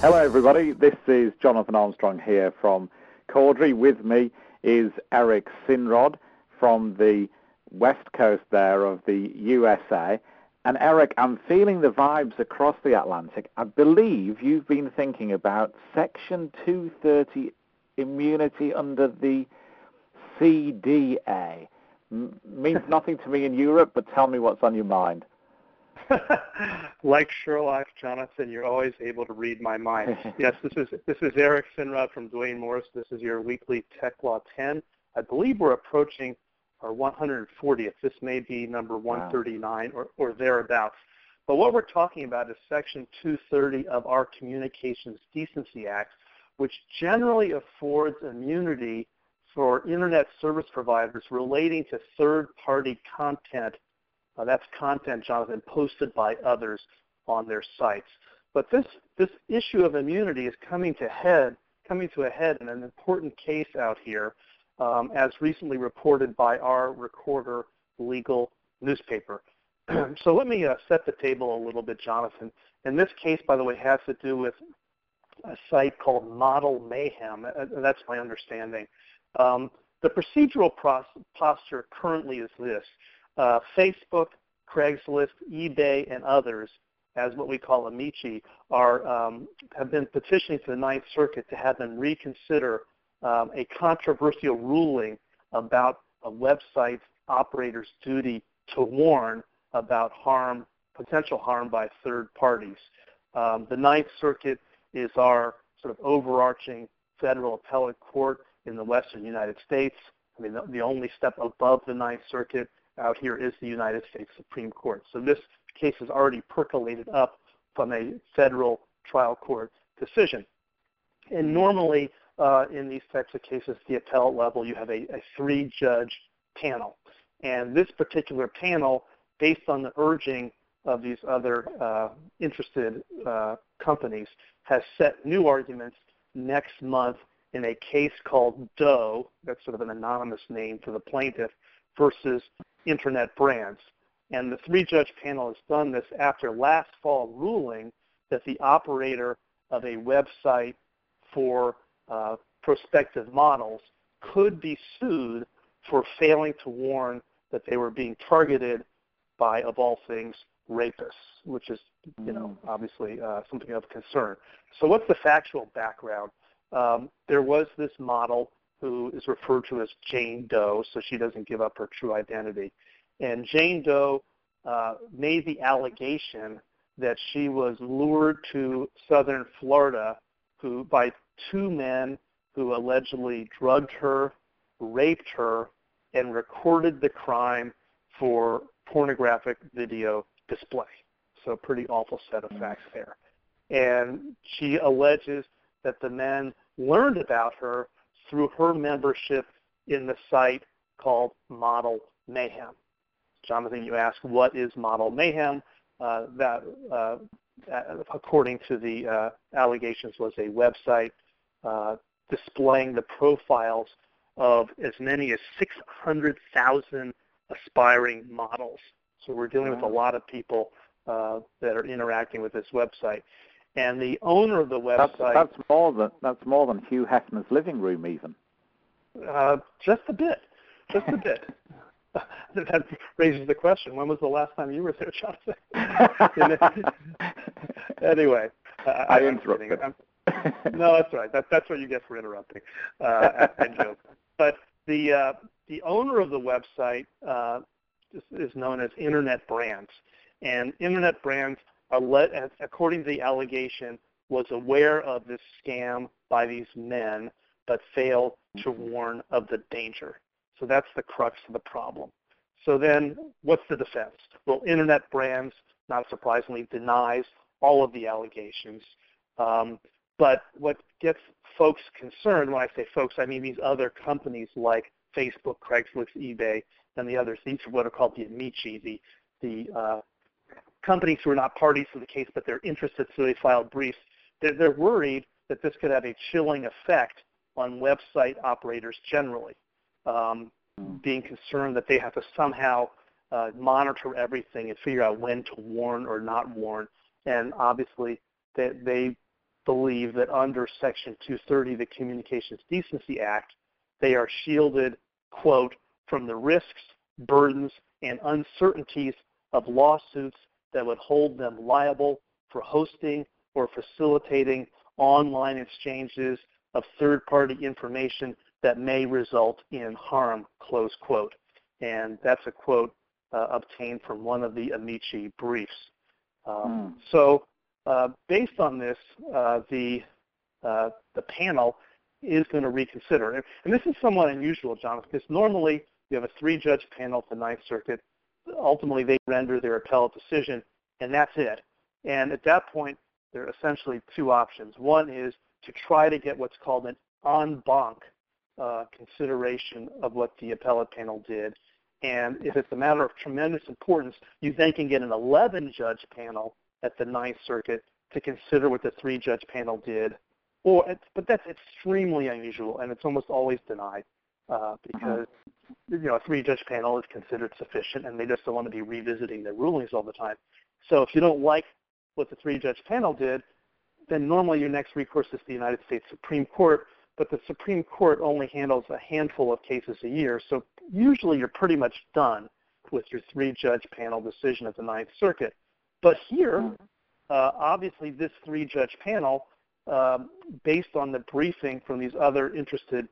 Hello, everybody. This is Jonathan Armstrong here from Cordery. With me is Eric Sinrod from the west coast there of the USA. And Eric, I'm feeling the vibes across the Atlantic. I believe you've been thinking about Section 230 immunity under the CDA. M- means nothing to me in Europe, but tell me what's on your mind. like Sherlock, Jonathan, you're always able to read my mind. yes, this is this is Eric Sinrod from Duane Morris. This is your weekly Tech Law 10. I believe we're approaching our 140th. This may be number 139 wow. or, or thereabouts. But what we're talking about is Section 230 of our Communications Decency Act, which generally affords immunity for Internet service providers relating to third-party content. Uh, that's content, Jonathan, posted by others on their sites. But this, this issue of immunity is coming to head, coming to a head in an important case out here um, as recently reported by our recorder legal newspaper. so let me uh, set the table a little bit, Jonathan. And this case, by the way, has to do with a site called Model Mayhem. Uh, that's my understanding. Um, the procedural posture currently is this. Uh, Facebook, Craigslist, eBay, and others, as what we call amici, are, um, have been petitioning to the Ninth Circuit to have them reconsider um, a controversial ruling about a website operator's duty to warn about harm, potential harm by third parties. Um, the Ninth Circuit is our sort of overarching federal appellate court in the western United States. I mean, the, the only step above the Ninth Circuit out here is the United States Supreme Court. So this case has already percolated up from a federal trial court decision. And normally, uh, in these types of cases, the appellate level, you have a, a three-judge panel. And this particular panel, based on the urging of these other uh, interested uh, companies, has set new arguments next month in a case called Doe, that's sort of an anonymous name for the plaintiff, versus Internet Brands. And the three-judge panel has done this after last fall ruling that the operator of a website for uh, prospective models could be sued for failing to warn that they were being targeted by, of all things, rapists, which is, you know, mm. obviously uh, something of concern. So what's the factual background? Um, there was this model who is referred to as Jane Doe, so she doesn't give up her true identity. And Jane Doe uh, made the allegation that she was lured to southern Florida who, by two men who allegedly drugged her, raped her, and recorded the crime for pornographic video display. So pretty awful set of facts there. And she alleges that the men learned about her through her membership in the site called Model Mayhem. Jonathan, you ask, what is Model Mayhem? Uh, that, uh, according to the uh, allegations, was a website uh, displaying the profiles of as many as 600,000 aspiring models. So we're dealing with a lot of people uh, that are interacting with this website. And the owner of the website that's, that's more than that's more than Hugh Hefner's living room, even. Uh, just a bit, just a bit. that raises the question: When was the last time you were there, Jonathan? anyway, I, I interrupted. no, that's right. That, that's what you get for interrupting uh, and joke. But the uh, the owner of the website uh, is, is, known as Internet Brands, and Internet Brands, according to the allegation, was aware of this scam by these men, but failed to mm-hmm. warn of the danger. So that's the crux of the problem. So then, what's the defense? Well, Internet Brands, not surprisingly, denies all of the allegations. Um, but what gets folks concerned, when I say folks, I mean these other companies like Facebook, Craigslist, eBay, and the others. These are what are called the amici, the, the uh, companies who are not parties to the case, but they're interested, so they filed briefs. They're, they're worried that this could have a chilling effect on website operators generally, um, being concerned that they have to somehow uh, monitor everything and figure out when to warn or not warn. And obviously, they, they believe that under Section 230 of the Communications Decency Act, they are shielded, quote, from the risks, burdens, and uncertainties of lawsuits that would hold them liable for hosting or facilitating online exchanges of third-party information that may result in harm, close quote. And that's a quote uh, obtained from one of the Amici briefs. Um, mm. So uh, based on this, uh, the, uh, the panel is going to reconsider. And, and this is somewhat unusual, Jonathan, because normally you have a three-judge panel at the Ninth Circuit. Ultimately, they render their appellate decision, and that's it. And at that point, there are essentially two options. One is to try to get what's called an en banc uh, consideration of what the appellate panel did. And if it's a matter of tremendous importance, you then can get an 11-judge panel at the Ninth Circuit to consider what the three-judge panel did. Or, but that's extremely unusual, and it's almost always denied uh, uh-huh. You know a three-judge panel is considered sufficient, and they just don't want to be revisiting their rulings all the time. So if you don't like what the three-judge panel did, then normally your next recourse is the United States Supreme Court, but the Supreme Court only handles a handful of cases a year, so usually you're pretty much done with your three-judge panel decision at the Ninth Circuit. But here, mm-hmm. uh, obviously this three-judge panel, um, based on the briefing from these other interested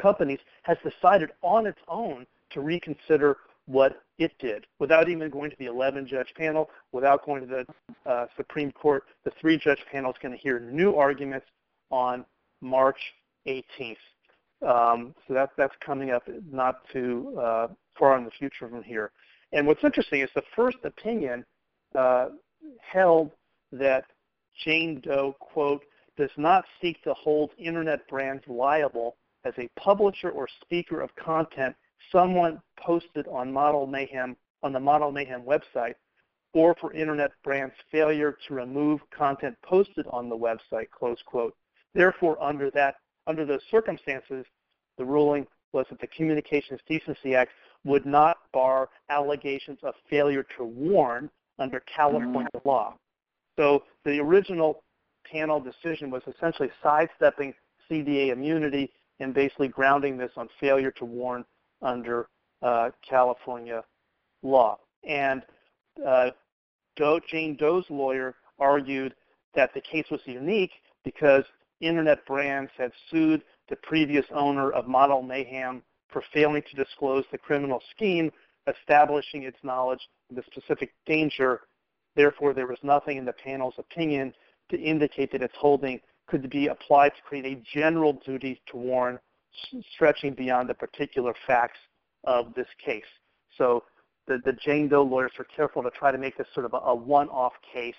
companies, has decided on its own to reconsider what it did without even going to the 11-judge panel, without going to the uh, Supreme Court. The three-judge panel is going to hear new arguments on March 18th. Um, so that, that's coming up not too uh, far in the future from here. And what's interesting is the first opinion uh, held that Jane Doe, quote, does not seek to hold Internet brands liable as a publisher or speaker of content someone posted on Model Mayhem on the Model Mayhem website or for Internet brands' failure to remove content posted on the website, close quote. Therefore, under that, under those circumstances, the ruling was that the Communications Decency Act would not bar allegations of failure to warn under California mm-hmm. law. So the original panel decision was essentially sidestepping CDA immunity and basically grounding this on failure to warn under uh, California law. And uh, Jane Doe's lawyer argued that the case was unique because internet brands had sued the previous owner of Model Mayhem for failing to disclose the criminal scheme, establishing its knowledge of the specific danger. Therefore, there was nothing in the panel's opinion to indicate that its holding could be applied to create a general duty to warn stretching beyond the particular facts of this case. So the, the Jane Doe lawyers were careful to try to make this sort of a, a one-off case.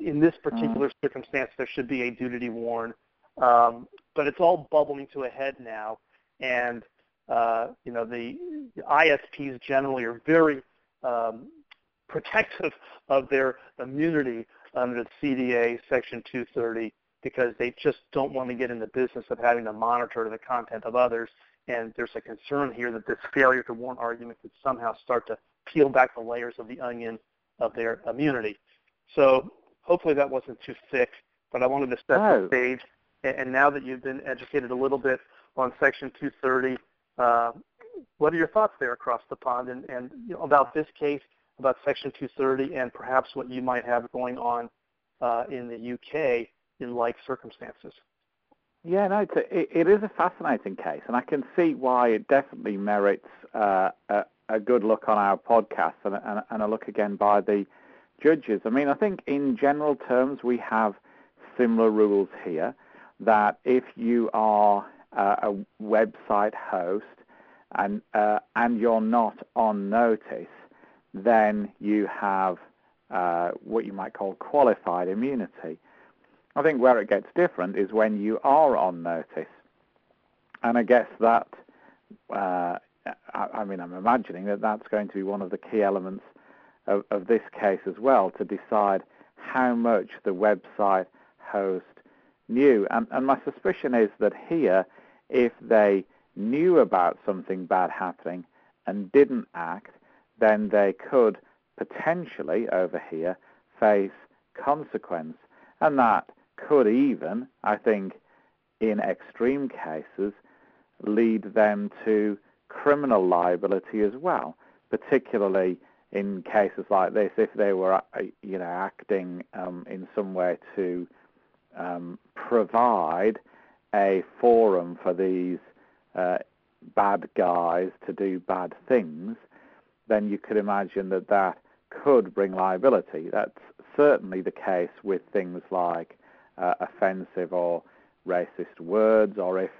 In this particular mm. circumstance, there should be a duty to warn. Um, but it's all bubbling to a head now, and uh, you know the, the ISPs generally are very um, protective of their immunity under the CDA Section 230 because they just don't want to get in the business of having to monitor the content of others. And there's a concern here that this failure to warn argument could somehow start to peel back the layers of the onion of their immunity. So hopefully that wasn't too thick, but I wanted to set oh. the stage. And now that you've been educated a little bit on Section 230, uh, what are your thoughts there across the pond and, and you know, about this case, about Section 230, and perhaps what you might have going on uh, in the UK in like circumstances. Yeah, no, it's a, it is a fascinating case, and I can see why it definitely merits uh, a, a, good look on our podcast and, and, and, a look again by the judges. I mean, I think in general terms we have similar rules here that if you are uh, a website host and uh, and you're not on notice, then you have uh, what you might call qualified immunity. I think where it gets different is when you are on notice. And I guess that, uh, I, I, mean, I'm imagining that that's going to be one of the key elements of, of this case as well, to decide how much the website host knew. And, and my suspicion is that here, if they knew about something bad happening and didn't act, then they could potentially, over here, face consequence. And that could even, I think, in extreme cases, lead them to criminal liability as well, particularly in cases like this, if they were, uh, you know, acting um, in some way to um, provide a forum for these uh, bad guys to do bad things, then you could imagine that that could bring liability. That's certainly the case with things like uh, offensive or racist words, or if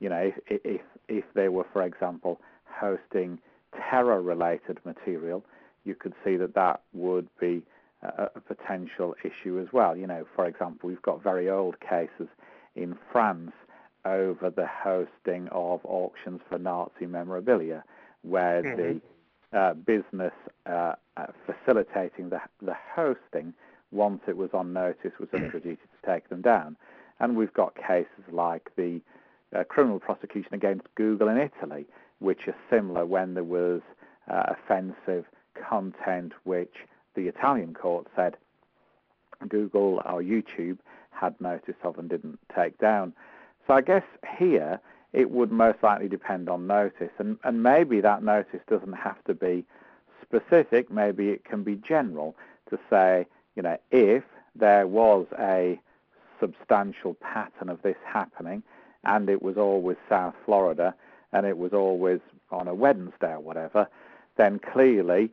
you know if, if if they were, for example, hosting terror-related material, you could see that that would be a, a potential issue as well. You know, for example, we've got very old cases in France over the hosting of auctions for Nazi memorabilia, where mm-hmm. the uh, business uh, uh, facilitating the, the hosting, once it was on notice, was under duty to take them down. And we've got cases like the uh, criminal prosecution against Google in Italy, which is similar when there was uh, offensive content which the Italian court said Google or YouTube had notice of and didn't take down. So I guess here it would most likely depend on notice. And, and maybe that notice doesn't have to be specific. Maybe it can be general to say, you know, if there was a substantial pattern of this happening and it was always South Florida and it was always on a Wednesday or whatever, then clearly,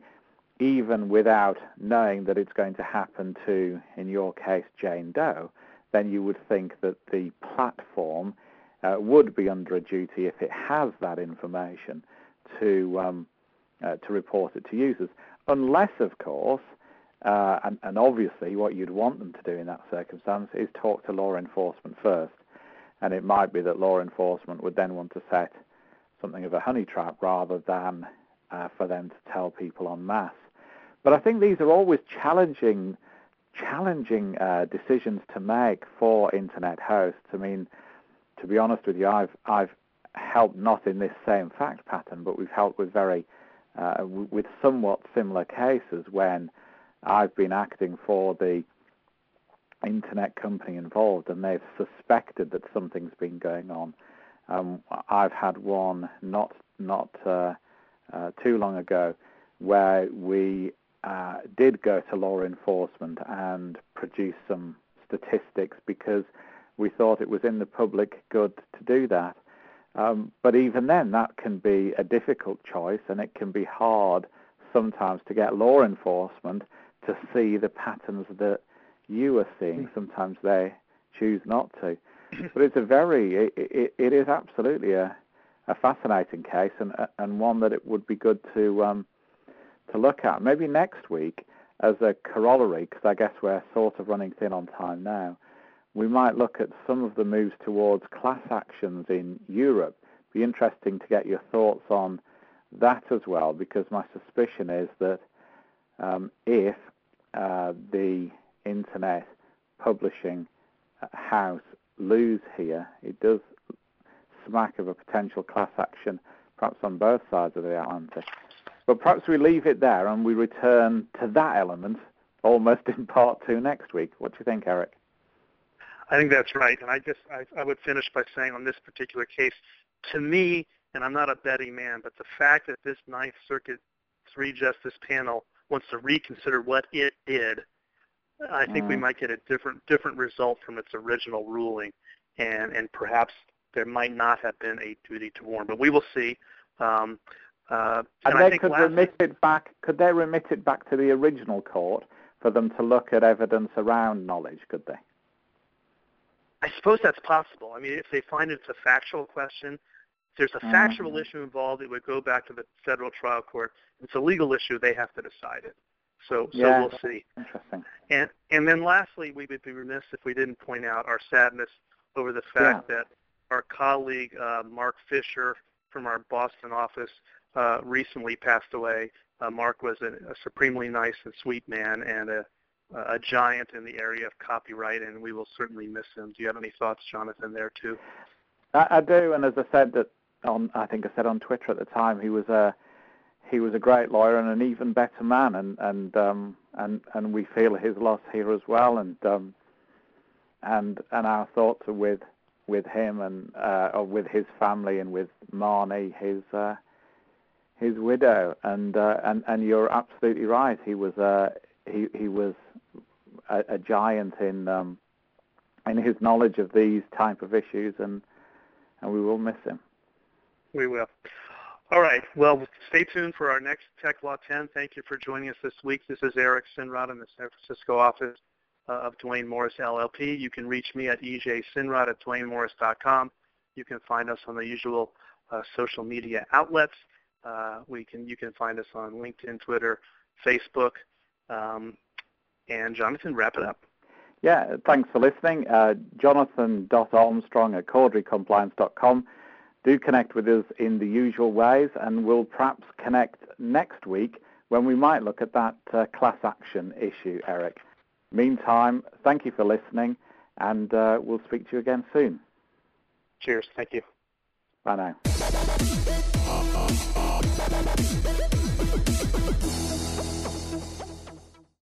even without knowing that it's going to happen to, in your case, Jane Doe, then you would think that the platform uh, would be under a duty if it has that information to um, uh, to report it to users, unless, of course, uh, and, and, obviously what you'd want them to do in that circumstance is talk to law enforcement first, and it might be that law enforcement would then want to set something of a honey trap rather than uh, for them to tell people en masse. But I think these are always challenging challenging uh, decisions to make for internet hosts. I mean, to be honest with you, I've I've helped not in this same fact pattern, but we've helped with very uh, with somewhat similar cases when I've been acting for the internet company involved, and they've suspected that something's been going on. Um, I've had one not not uh, uh, too long ago where we uh, did go to law enforcement and produce some statistics because we thought it was in the public good to do that. Um, but even then, that can be a difficult choice, and it can be hard sometimes to get law enforcement to see the patterns that you are seeing. Hmm. Sometimes they choose not to. But it's a very, it, it, it is absolutely a, a fascinating case, and and one that it would be good to um, to look at. Maybe next week, as a corollary, because I guess we're sort of running thin on time now, we might look at some of the moves towards class actions in Europe. Be interesting to get your thoughts on that as well, because my suspicion is that um, if uh, the internet publishing house lose here, it does smack of a potential class action, perhaps on both sides of the Atlantic. But perhaps we leave it there and we return to that element almost in part two next week. What do you think, Eric? I think that's right. And I just I, I would finish by saying on this particular case, to me, and I'm not a betting man, but the fact that this Ninth Circuit three justice panel wants to reconsider what it did, I think mm. we might get a different different result from its original ruling, and and perhaps there might not have been a duty to warn. But we will see. Um, uh, and, and they could remit it back. Could they remit it back to the original court for them to look at evidence around knowledge? Could they? I suppose that's possible. I mean, if they find it's a factual question, there's a mm-hmm. factual issue involved, it would go back to the federal trial court. It's a legal issue, they have to decide it. So, so yeah, we'll see. Interesting. And and then lastly, we would be remiss if we didn't point out our sadness over the fact yeah. that our colleague uh, Mark Fisher from our Boston office uh, recently passed away. Uh, Mark was a, a, supremely nice and sweet man and a, a giant in the area of copyright, and we will certainly miss him. Do you have any thoughts, Jonathan, there too? I, I do, and as I said that on, I think I said on Twitter at the time, he was a he was a great lawyer and an even better man, and and um, and and we feel his loss here as well. And um, and and our thoughts are with with him and uh, or with his family and with Marnie, his uh, his widow. And uh, and and you're absolutely right. He was uh, he he was a, a giant in um, in his knowledge of these type of issues, and and we will miss him. We will. All right. Well, stay tuned for our next Tech Law 10. Thank you for joining us this week. This is Eric Sinrod in the San Francisco office uh, of Duane Morris LLP. You can reach me at ejsinrod at duanemorris.com. You can find us on the usual uh, social media outlets. Uh, we can you can find us on LinkedIn, Twitter, Facebook. Um, and Jonathan, wrap it up. Yeah, thanks for listening. Uh, Jonathan.Armstrong at corderycompliance.com. Do connect with us in the usual ways, and we'll perhaps connect next week when we might look at that uh, class action issue, Eric. Meantime, thank you for listening, and uh, we'll speak to you again soon. Cheers. Thank you. Bye now.